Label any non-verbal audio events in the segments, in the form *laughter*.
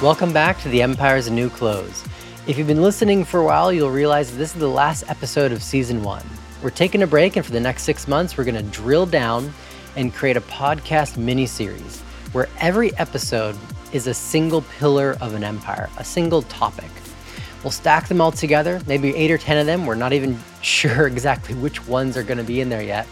Welcome back to The Empire's New Clothes. If you've been listening for a while, you'll realize this is the last episode of season one. We're taking a break, and for the next six months, we're going to drill down and create a podcast mini series where every episode is a single pillar of an empire, a single topic. We'll stack them all together, maybe eight or 10 of them. We're not even *laughs* sure exactly which ones are going to be in there yet.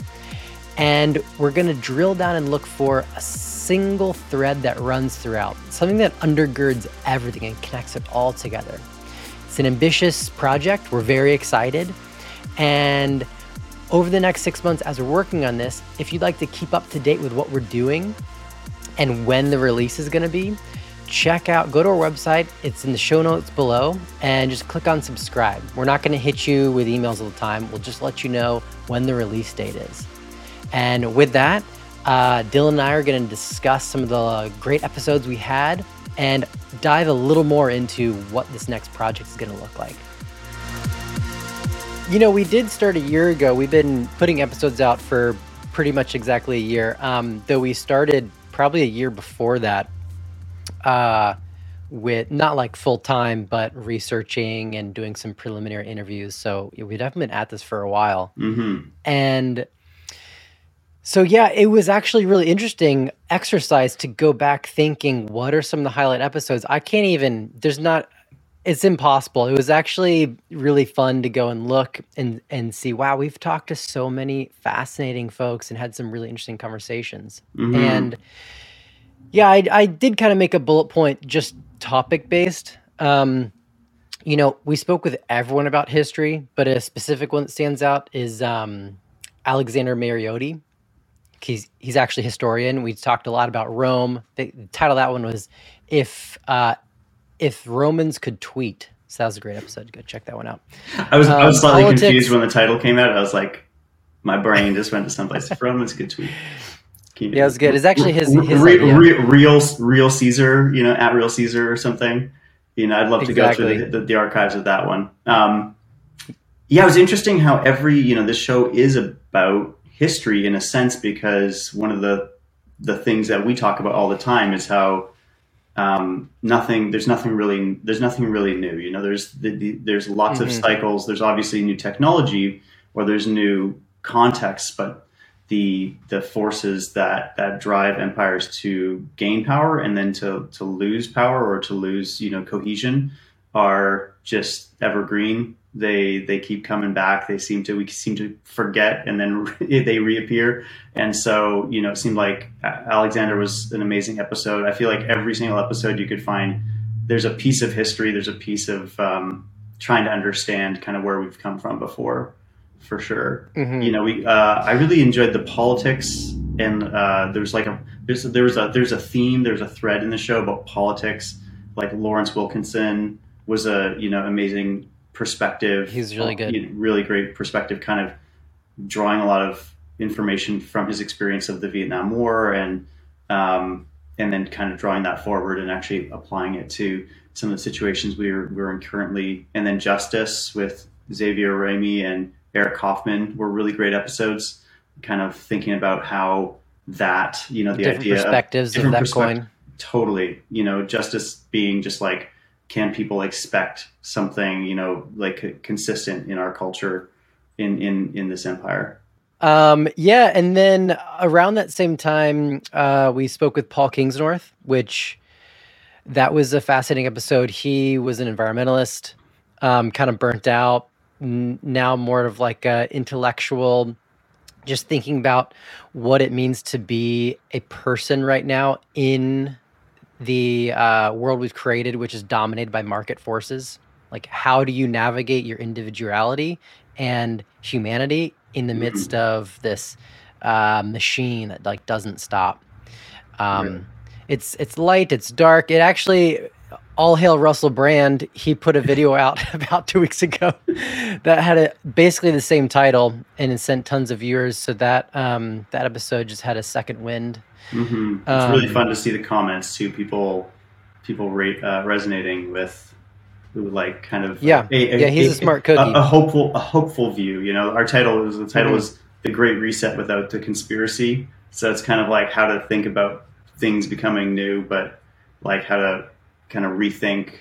And we're going to drill down and look for a single thread that runs throughout, something that undergirds everything and connects it all together. It's an ambitious project. We're very excited. And over the next six months, as we're working on this, if you'd like to keep up to date with what we're doing and when the release is going to be, check out, go to our website. It's in the show notes below and just click on subscribe. We're not going to hit you with emails all the time. We'll just let you know when the release date is. And with that, uh, Dylan and I are going to discuss some of the great episodes we had and dive a little more into what this next project is going to look like. You know, we did start a year ago. We've been putting episodes out for pretty much exactly a year, um, though we started probably a year before that uh, with not like full time, but researching and doing some preliminary interviews. So we'd have been at this for a while. Mm-hmm. And so yeah, it was actually really interesting exercise to go back thinking what are some of the highlight episodes. I can't even there's not it's impossible. It was actually really fun to go and look and and see wow, we've talked to so many fascinating folks and had some really interesting conversations. Mhm. And yeah, I I did kind of make a bullet point just topic based. Um you know, we spoke with everyone about history, but a specific one that stands out is um, Alexander Mariotti. He's he's actually a historian. We talked a lot about Rome. The, the title of that one was "If uh, If Romans Could Tweet." So that was a great episode. Go check that one out. I was I was Um, slightly politics- confused when the title came out. I was like, my brain just went to someplace. If Romans good tweet. Yeah, it was good. It's actually his- his Re- idea. re- real real Caesar, you know, at real Caesar or something. You know, I'd love to go Exactly. through the, the, the archives of that one. Um, yeah, it was interesting how every you know this show is about history in a sense because one of the the things that we talk about all the time is how um, nothing there's nothing really there's nothing really new you know there's the, the, there's lots of Mhm. cycles there's obviously new technology or there's new contexts but the the forces that that drive empires to gain power and then to to lose power or to lose you know cohesion are just evergreen they they keep coming back. They seem to we seem to forget and then *laughs* they reappear. And so you know it seemed like alexander was an amazing episode. I feel like every single episode you could find there's a piece of history. There's a piece of um, trying to understand kind of where we've come from before for sure. Mhm. you know we uh, i really enjoyed the politics and uh, there's like a there's there's a there's a theme there's a thread in the show about politics. Like lawrence wilkerson was a you know amazing perspective He's really good. You really great perspective kind of drawing a lot of information from his experience of the vietnam war and um, and then kind of drawing that forward and actually applying it to some of the situations we're we're in currently and then justice with xavier Rami and eric kaufmann were really great episodes kind of thinking about how that you know the different idea of perspectives of different that perspective- coin. totally you know justice being just like can people expect something you know like consistent in our culture in in in this empire Um, yeah, and then around that same time, uh, we spoke with Paul Kingsnorth, which that was a fascinating episode. He was an environmentalist, um, kind of burnt out, n- now more of like a intellectual, just thinking about what it means to be a person right now in the uh, world we've created, which is dominated by market forces. Like, how do you navigate your individuality and humanity in the midst *clears throat* of this uh, machine that like doesn't stop? Um. It's it's light, it's dark. It actually, all hail Russell Brand. He put a video out *laughs* about two weeks ago that had a, basically the same title and it sent tons of viewers. So that um, that episode just had a second wind. hmm it's really Um, fun to see the comments too people people rate uh, resonating with like kind of Yeah. Yeah, he's a smart cookie. a, a hopeful a hopeful view you know our title is the title Mhm. is the great reset without the conspiracy so it's kind of like how to think about things becoming new but like how to kind of rethink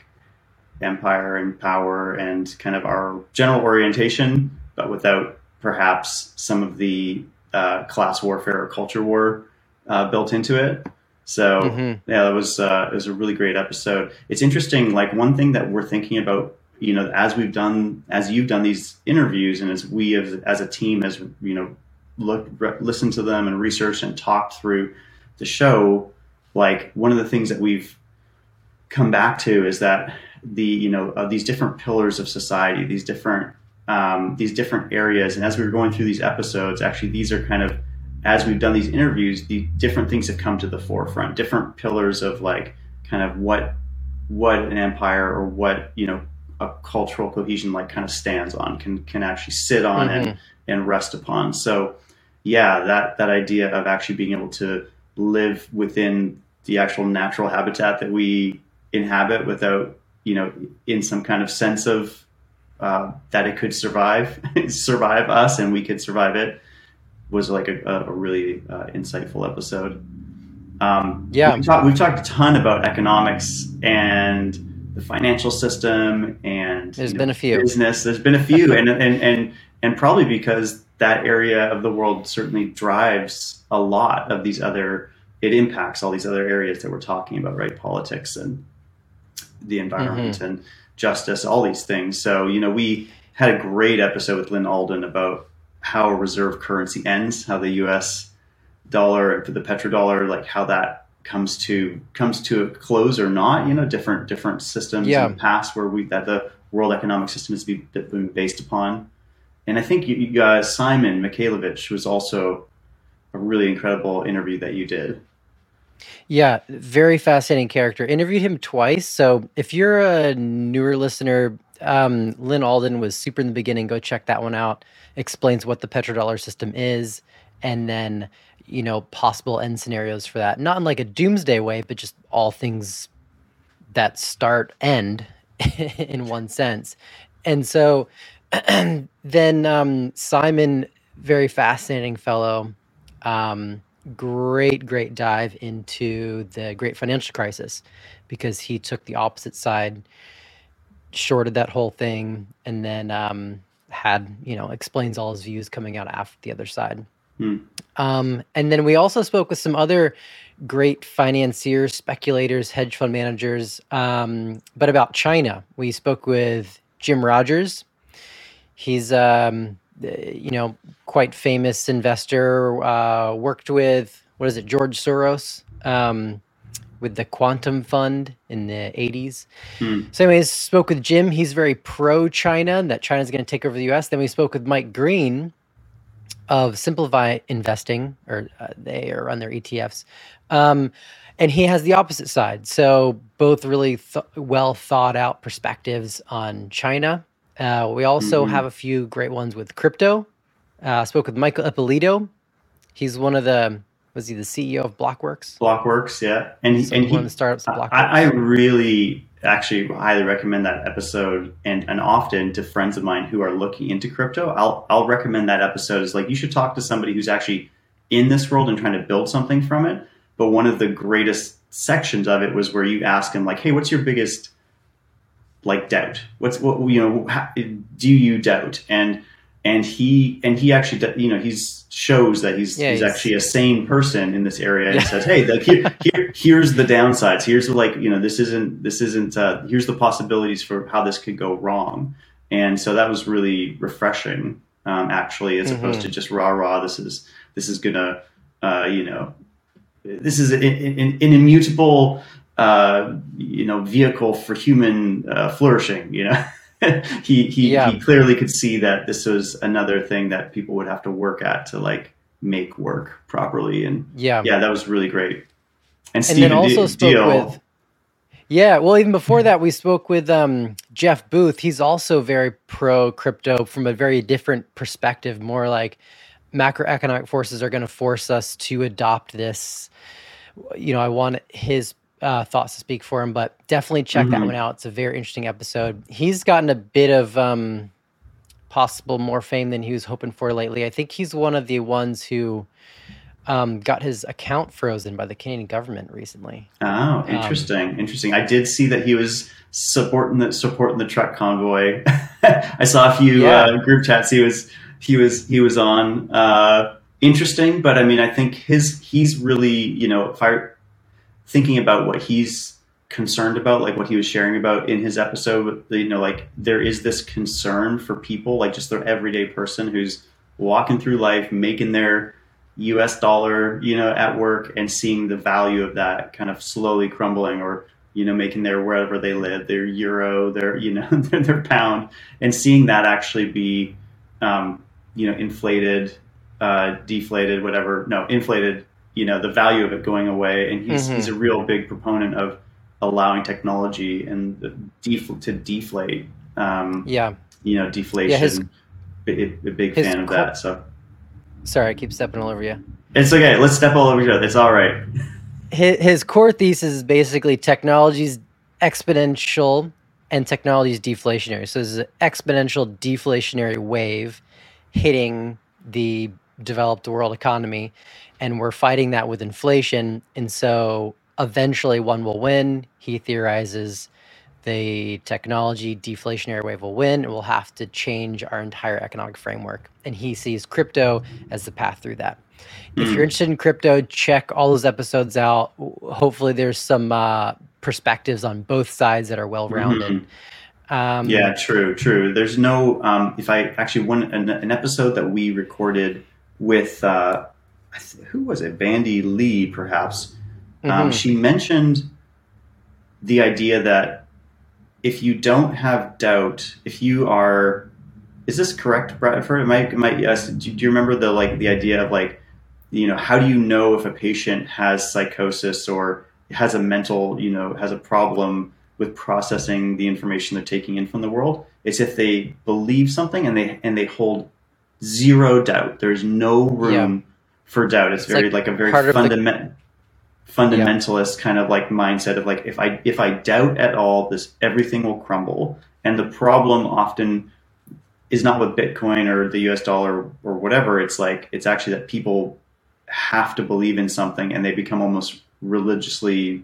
empire and power and kind of our general orientation, but without perhaps some of the uh, class warfare or culture war uh, built into it. So mm-hmm. yeah, that was uh, it was a really great episode. It's interesting. Like one thing that we're thinking about, you know, as we've done, as you've done these interviews, and as we as, as a team, as you know, look, re- listened to them and researched and talked through the show. Like one of the things that we've come back to is that the you know these different pillars of society, these different um, these different areas, and as we were going through these episodes, actually these are kind of as we've done these interviews, the different things have come to the forefront, different pillars of like kind of what what an empire or what you know a cultural cohesion like kind of stands on can can actually sit on mm-hmm. and and rest upon. So yeah, that that idea of actually being able to live within the actual natural habitat that we inhabit without you know in some kind of sense of uh, that it could survive *laughs* survive us and we could survive it was like a, a really uh, insightful episode. Um, yeah, we've, talk, we've, talked a ton about economics and the financial system, and there's been know, a few business. There's been a few, and and and and probably because that area of the world certainly drives a lot of these other. It impacts all these other areas that we're talking about, right? Politics and the environment mm-hmm. and justice, all these things. So you know, we had a great episode with Lyn Alden about how a reserve currency ends, how the U.S. dollar and the petrodollar, like how that comes to comes to a close or not. You know, different different systems yeah. in the past where we that the world economic system has been based upon. And I think you, you uh, Simon Mikhailovich was also a really incredible interview that you did. Yeah, very fascinating character. Interviewed him twice. So if you're a newer listener, um, Lyn Alden was super in the beginning. Go check that one out. Explains what the petrodollar system is, and then you know possible end scenarios for that. Not in like a doomsday way, but just all things that start end *laughs* in one sense. And so *clears throat* then um, Simon, very fascinating fellow. Um, great, great dive into the great financial crisis because he took the opposite side shorted that whole thing and then um, had you know explains all his views coming out after the other side. Hmm. um, and then we also spoke with some other great financiers speculators hedge fund managers um, but about china. We spoke with jim rogers. He's um, you know quite famous investor uh, worked with what is it george soros um, with the Quantum Fund in the 80s. Hmm. So, anyways, spoke with Jim. He's very pro China, that China's going to take over the US. Then we spoke with Mike Green of Simplify Investing, or uh, they run their ETFs. Um, and he has the opposite side. So, both really th- well thought out perspectives on China. Uh, we also mm-hmm. have a few great ones with crypto. Uh, spoke with Michael Ippolito. He's one of the was he the CEO of Blockworks? Blockworks, yeah, and so and he, the startups. I, I, really actually highly recommend that episode, and and often to friends of mine who are looking into crypto, I'll I'll recommend that episode. Is like you should talk to somebody who's actually in this world and trying to build something from it. But one of the greatest sections of it was where you ask him like, "Hey, what's your biggest like doubt? What's what you know? How, do you doubt?" and and he and he actually you know he's shows that he's yeah, he's, he's, actually a sane person in this area and yeah. says hey like here, here, here's the downsides here's like you know this isn't this isn't uh, here's the possibilities for how this could go wrong and so that was really refreshing um, actually as mm-hmm. opposed to just rah rah this is this is gonna uh, you know this is an, an, an immutable uh, you know vehicle for human uh, flourishing you know? *laughs* He he, yeah. he clearly could see that this was another thing that people would have to work at to like make work properly and yeah. Yeah that was really great. And, and then also D- spoke Diehl, with yeah well even before that we spoke with um, jeff booth. He's also very pro crypto from a very different perspective more like macroeconomic forces are going to force us to adopt this. You know i want his uh, thoughts to speak for him, but definitely check mm-hmm. that one out. It's a very interesting episode. He's gotten a bit of um, possible more fame than he was hoping for lately. I think he's one of the ones who um, got his account frozen by the Canadian government recently. Oh, Um, interesting, interesting. I did see that he was supporting the supporting the truck convoy. *laughs* I saw a few Yeah. uh, group chats he was he was he was on. Uh, interesting, but I mean, I think his he's really you know if I thinking about what he's concerned about, like what he was sharing about in his episode, you know, like there is this concern for people, like just the everyday person who's walking through life, making their US dollar, you know, at work and seeing the value of that kind of slowly crumbling or, you know, making their wherever they live, their euro, their, you know, *laughs* their, their pound and seeing that actually be, um, you know, inflated, uh, deflated, whatever, no, inflated, you know, the value of it going away. And he's, Mhm. he's a real big proponent of allowing technology and def- to deflate, um, Yeah. you know, deflation. Yeah, his- a, a big fan of that. So Sorry, I keep stepping all over you. it's okay. Let's step all over each other. It's all right. his, his core thesis is basically technology's exponential and technology's deflationary. So there's an exponential deflationary wave hitting the developed world economy, and we're fighting that with inflation. And so eventually one will win. He theorizes the technology deflationary wave will win and we'll have to change our entire economic framework. And he sees crypto as the path through that. If you're interested in crypto, check all those episodes out. Hopefully, there's some uh, perspectives on both sides that are well rounded. Um, Yeah, true, true. There's no. Um, if I actually one an, an episode that we recorded with uh, who was it? Bandy Lee, perhaps. Um, mhm. she mentioned the idea that if you don't have doubt, if you are, is this correct, Bradford? Am I, am I yes? Do, do you remember the like the idea of like, you know, how do you know if a patient has psychosis or has a mental, you know, has a problem with processing the information they're taking in from the world? It's if they believe something and they and they hold zero doubt. There's no room for doubt. It's, It's very like like, a very the- fundamental fundamentalist kind of like mindset of like if I if I doubt at all, this everything will crumble. And the problem often is not with Bitcoin or the US dollar or whatever. It's like it's actually that people have to believe in something and they become almost religiously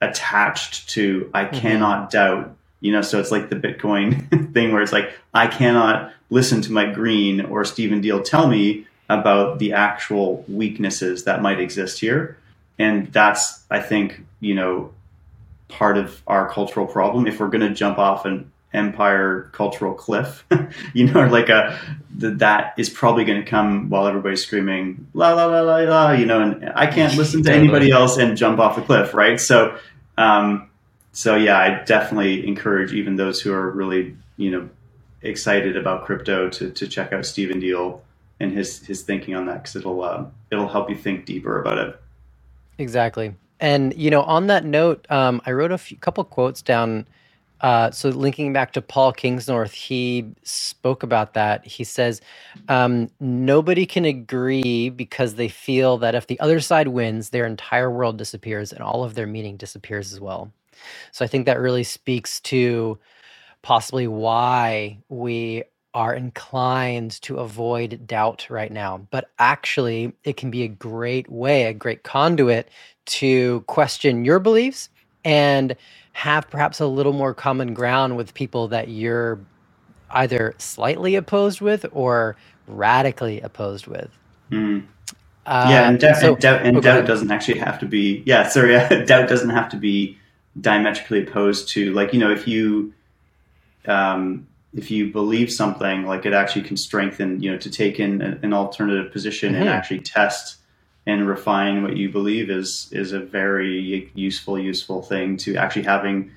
attached to I mm-hmm. cannot doubt. You know, so it's like the Bitcoin *laughs* thing where it's like I cannot listen to Mike green or Stephen Diehl tell me about the actual weaknesses that might exist here. And that's I think, you know, part of our cultural problem. If we're gonna jump off an empire cultural cliff, *laughs* you know, like a th- that is probably going to come while everybody's screaming la la la la la, you know, and I can't listen to *laughs* anybody else and jump off a cliff, right? So, um, so yeah, I definitely encourage even those who are really, you know, excited about crypto to to check out Stephen Diehl and his his thinking on that because it'll uh, it'll help you think deeper about it. Exactly. And you know, on that note, um, I wrote a few, couple quotes down. Uh, so linking back to Paul Kingsnorth, he spoke about that. He says, um, "Nobody can agree because they feel that if the other side wins, their entire world disappears and all of their meaning disappears as well." So I think that really speaks to possibly why we are inclined to avoid doubt right now. But actually, it can be a great way, a great conduit to question your beliefs and have perhaps a little more common ground with people that you're either slightly opposed with or radically opposed with. Mm. Yeah, and, doubt, so- and doubt, and oh, doubt doesn't actually have to be. Yeah, sorry, *laughs* doubt doesn't have to be diametrically opposed to like you know if you um, if you believe something like it actually can strengthen you know to take in an, an alternative position and Mhm. actually test and refine what you believe is is a very useful useful thing to actually having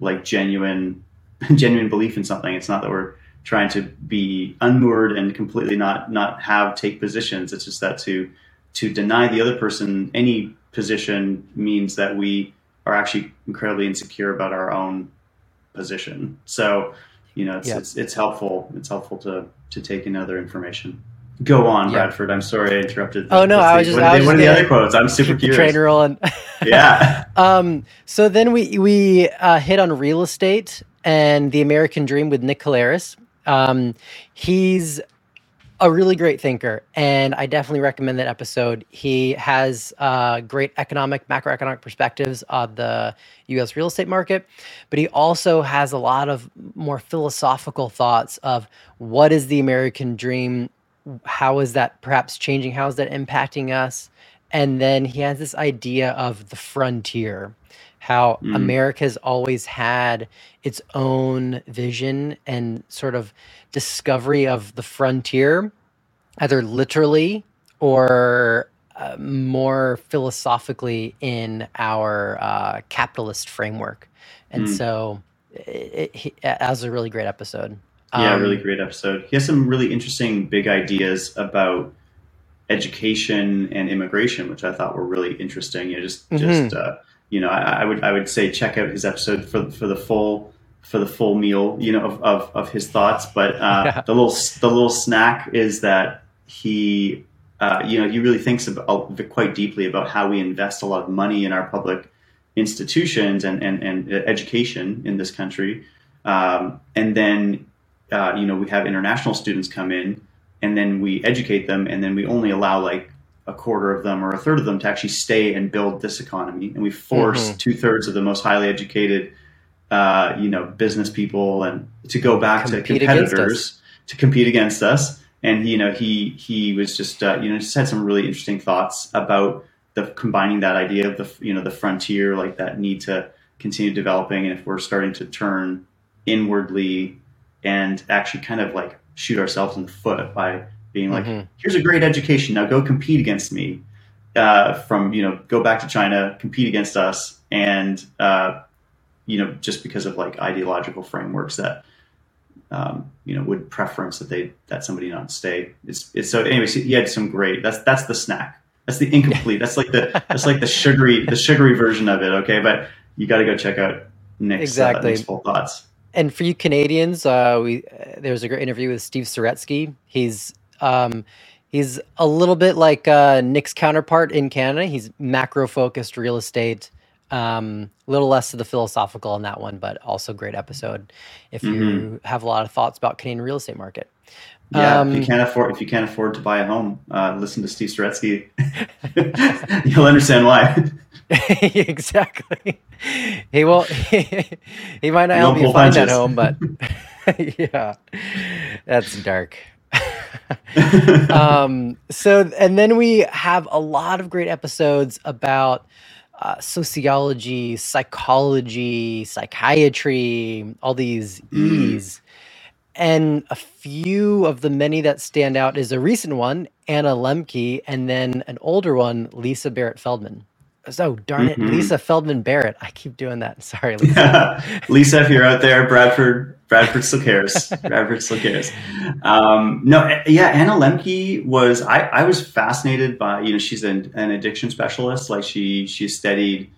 like genuine *laughs* genuine belief in something. It's not that we're trying to be unmoored and completely not not have take positions. It's just that to to deny the other person any position means that we are actually incredibly insecure about our own position. So, you know, it's Yeah. it's, it's helpful. It's helpful to to take in other information. Go on, Yeah. Bradford. I'm sorry I interrupted. Oh, no, I was just- what I are, was the, are the other quotes? I'm super curious. train rolling. *laughs* Yeah. *laughs* Um, so then we we uh, hit on real estate and the American dream with Nick Calaris. Um, he's a really great thinker, and I definitely recommend that episode. He has uh, great economic, macroeconomic perspectives on the U.S. real estate market, but he also has a lot of more philosophical thoughts of what is the American dream, how is that perhaps changing, how is that impacting us, and then he has this idea of the frontier, how Mm. America's always had its own vision and sort of discovery of the frontier, either literally or uh, more philosophically in our uh, capitalist framework. And Mm. so, it, it, was a really great episode. Yeah, really Um, great episode. He has some really interesting big ideas about education and immigration, which I thought were really interesting. You know, just Mhm. just uh, you know, I, I would I would say check out his episode for for the full for the full meal, you know, of of, of his thoughts. But uh, *laughs* Yeah. the little the little snack is that he. Uh, you know, he really thinks about quite deeply about how we invest a lot of money in our public institutions and, and, and education in this country. Um, and then, uh, you know, we have international students come in and then we educate them and then we only allow like a quarter of them or a third of them to actually stay and build this economy. And we force Mhm. two thirds of the most highly educated, uh, you know, business people and to go back to Compete against competitors to compete against us. And, you know, he, he was just, uh, you know, just had some really interesting thoughts about the combining that idea of the, you know, the frontier, like that need to continue developing. And if we're starting to turn inwardly and actually kind of like shoot ourselves in the foot by being like, Mhm. here's a great education. Now go compete against me. Uh, from you know, go back to China, compete against us, and uh, you know, just because of like ideological frameworks that um, you know would preference that they that somebody not stay. It's, it's so. Anyways, he had some great. That's that's the snack. That's the incomplete. That's like the that's like the sugary the sugary version of it. Okay, but you got to go check out Nick's, Exactly. uh, Nick's full thoughts. And for you Canadians, uh, we uh, there was a great interview with Steve Saretsky. He's um, he's a little bit like uh, Nick's counterpart in Canada. He's macro focused real estate. Um, a little less of the philosophical on that one, but also great episode if you have a lot of thoughts about Canadian real estate market. Yeah, Um, if you can't afford if you can't afford to buy a home, uh, listen to Steve Saretsky. *laughs* You'll understand why. *laughs* exactly. He will. *laughs* He, might not He help you find that home, but yeah, that's dark. um, so, and then we have a lot of great episodes about uh, sociology, psychology, psychiatry, all these Mm. E's. And a few of the many that stand out is a recent one, Anna Lembke, and then an older one, Lisa Barrett Feldman. So darn it, Mhm. Lisa Feldman Barrett. I keep doing that. Sorry, Lisa. *laughs* Lisa, if you're out there, Bradford, Bradford still cares. Bradford still cares. Um, no, yeah, Anna Lembke was. I, I was fascinated by. You know, she's an, an addiction specialist. Like she she studied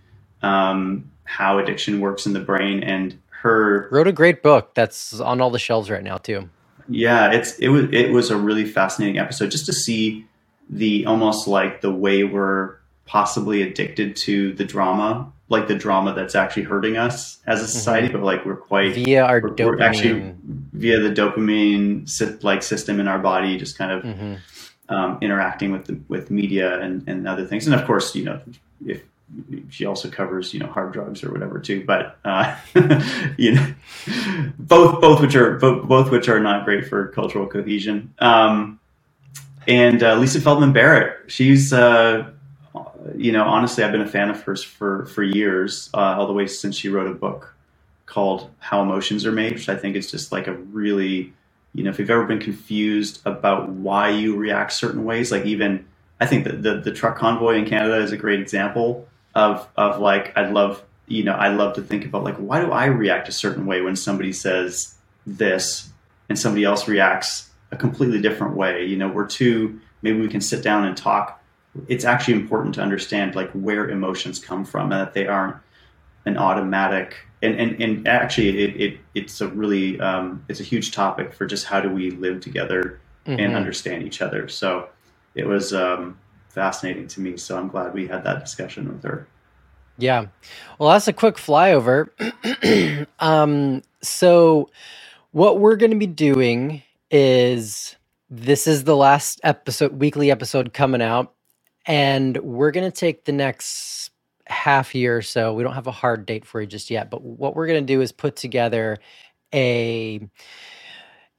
um, how addiction works in the brain, and her Wrote a great book that's on all the shelves right now too. yeah, it's it was it was a really fascinating episode just to see the almost like the way we're possibly addicted to the drama, like the drama that's actually hurting us as a society, but like we're quite Via our we're, dopamine. we're actually via the dopamine like system in our body, just kind of Mhm. um, interacting with the, with media and, and other things, and of course, you know, if she also covers you know hard drugs or whatever too, but uh, *laughs* you know, both both which are both, both which are not great for cultural cohesion. Um, and uh, Lisa Feldman Barrett, she's uh, you know honestly, I've been a fan of hers for for years, uh, all the way since she wrote a book called How Emotions Are Made, which I think is just like a really you know if you've ever been confused about why you react certain ways, like even I think that the, the truck convoy in Canada is a great example of of like I'd love you know I love to think about like why do I react a certain way when somebody says this and somebody else reacts a completely different way. You know, we're two maybe we can sit down and talk. It's actually important to understand like where emotions come from and that they aren't an automatic and and, and actually it, it it's a really um, it's a huge topic for just how do we live together and Mhm. understand each other. So it was um, fascinating to me. So I'm glad we had that discussion with her. Yeah. Well, that's a quick flyover. *clears throat* um, so, what we're going to be doing is this is the last episode, weekly episode coming out, and we're gonna take the next half year or so. We don't have a hard date for you just yet, but what we're gonna do is put together a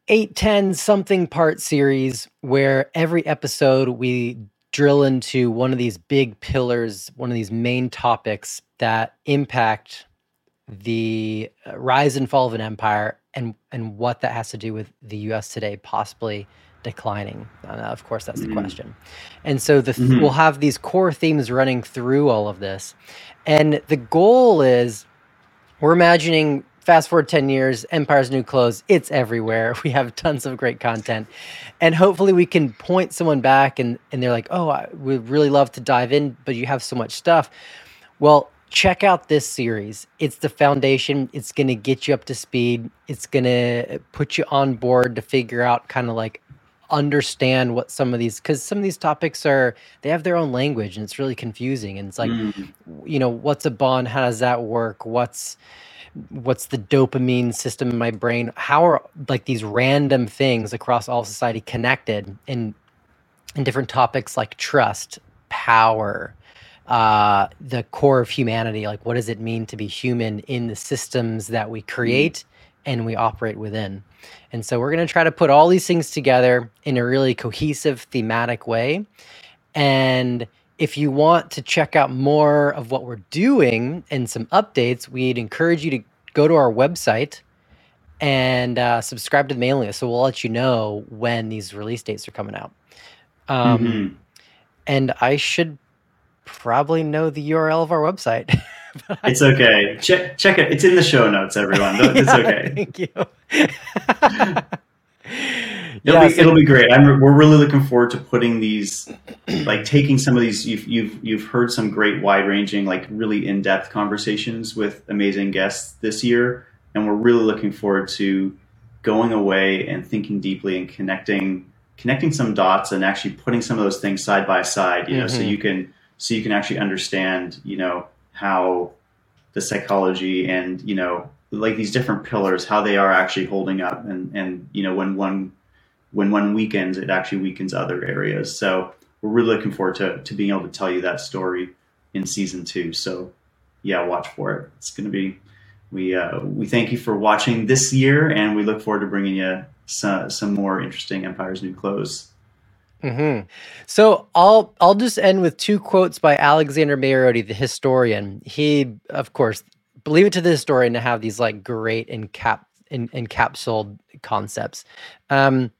eight, 10 something part series where every episode we drill into one of these big pillars, one of these main topics that impact the uh, rise and fall of an empire and and what that has to do with the US today possibly declining. Uh, of course that's the mm-hmm. question. And so the th- mm-hmm. we'll have these core themes running through all of this. And the goal is we're imagining fast forward 10 years, Empire's New Clothes, it's everywhere. *laughs* We have tons of great content. And hopefully we can point someone back and, and they're like, oh, I would really love to dive in, but you have so much stuff. Well, check out this series. It's the foundation. It's going to get you up to speed. It's going to put you on board to figure out kind of like understand what some of these because some of these topics are they have their own language and it's really confusing and it's like mm. you know what's a bond? How does that work? What's what's the dopamine system in my brain? How are like these random things across all society connected in in different topics like trust power uh the core of humanity? Like what does it mean to be human in the systems that we create? mm. And we operate within and so we're going to try to put all these things together in a really cohesive thematic way and if you want to check out more of what we're doing and some updates, we'd encourage you to go to our website and uh, subscribe to the mailing list. So we'll let you know when these release dates are coming out. Um, mm-hmm. And I should probably know the URL of our website. *laughs* *laughs* it's okay. Check check it. It's in the show notes, everyone. It's *laughs* yeah, okay. Thank you. *laughs* It'll, yeah, be, so, it'll be great. I'm, we're really looking forward to putting these, like taking some of these. You've you've you've heard some great, wide ranging, like really in depth conversations with amazing guests this year, and we're really looking forward to going away and thinking deeply and connecting connecting some dots and actually putting some of those things side by side. You know, mm-hmm. so you can so you can actually understand. You know how the psychology and you know like these different pillars how they are actually holding up and and you know when one when one weakens, it actually weakens other areas. So we're really looking forward to, to being able to tell you that story in season two. So yeah, watch for it. It's going to be, we, uh, we thank you for watching this year and we look forward to bringing you some, some more interesting Empire's New Clothes. Mm-hmm. So I'll I'll just end with two quotes by Alexander Mariotti, the historian. He, of course, believe it to the historian to have these like great encap in, encapsulated concepts. Um,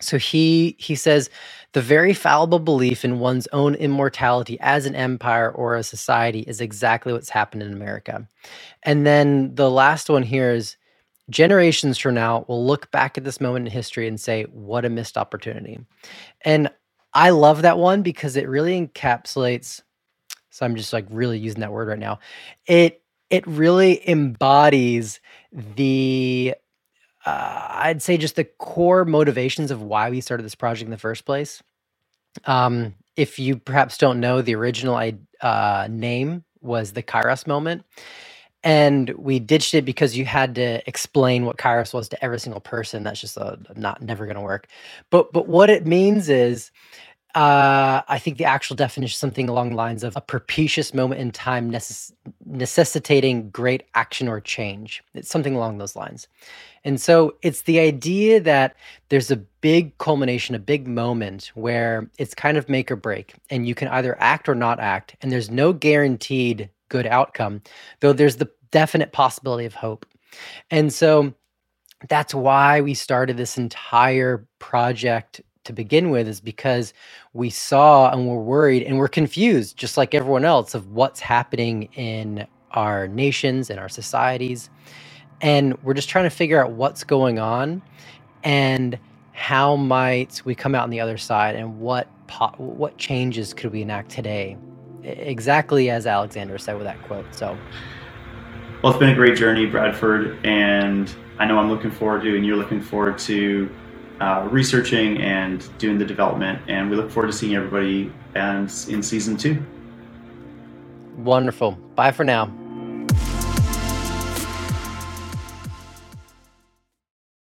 so he he says the very fallible belief in one's own immortality as an empire or a society is exactly what's happened in America. And then the last one here is generations from now we'll look back at this moment in history and say what a missed opportunity. And I love that one because it really encapsulates so I'm just like really using that word right now. It it really embodies the uh, I'd say just the core motivations of why we started this project in the first place. Um, if you perhaps don't know, the original uh, name was the Kairos moment. And we ditched it because you had to explain what Kairos was to every single person. That's just a, not never going to work. But but what it means is uh, I think the actual definition is something along the lines of a propitious moment in time necess- necessitating great action or change. It's something along those lines. And so it's the idea that there's a big culmination, a big moment where it's kind of make or break, and you can either act or not act, and there's no guaranteed good outcome, though there's the definite possibility of hope. And so that's why we started this entire project to begin with is because we saw and we're worried and we're confused just like everyone else of what's happening in our nations and our societies and we're just trying to figure out what's going on and how might we come out on the other side and what what changes could we enact today exactly as alexander said with that quote so well it's been a great journey bradford and i know i'm looking forward to and you're looking forward to uh, researching and doing the development. And we look forward to seeing everybody and in season two. Wonderful. Bye for now.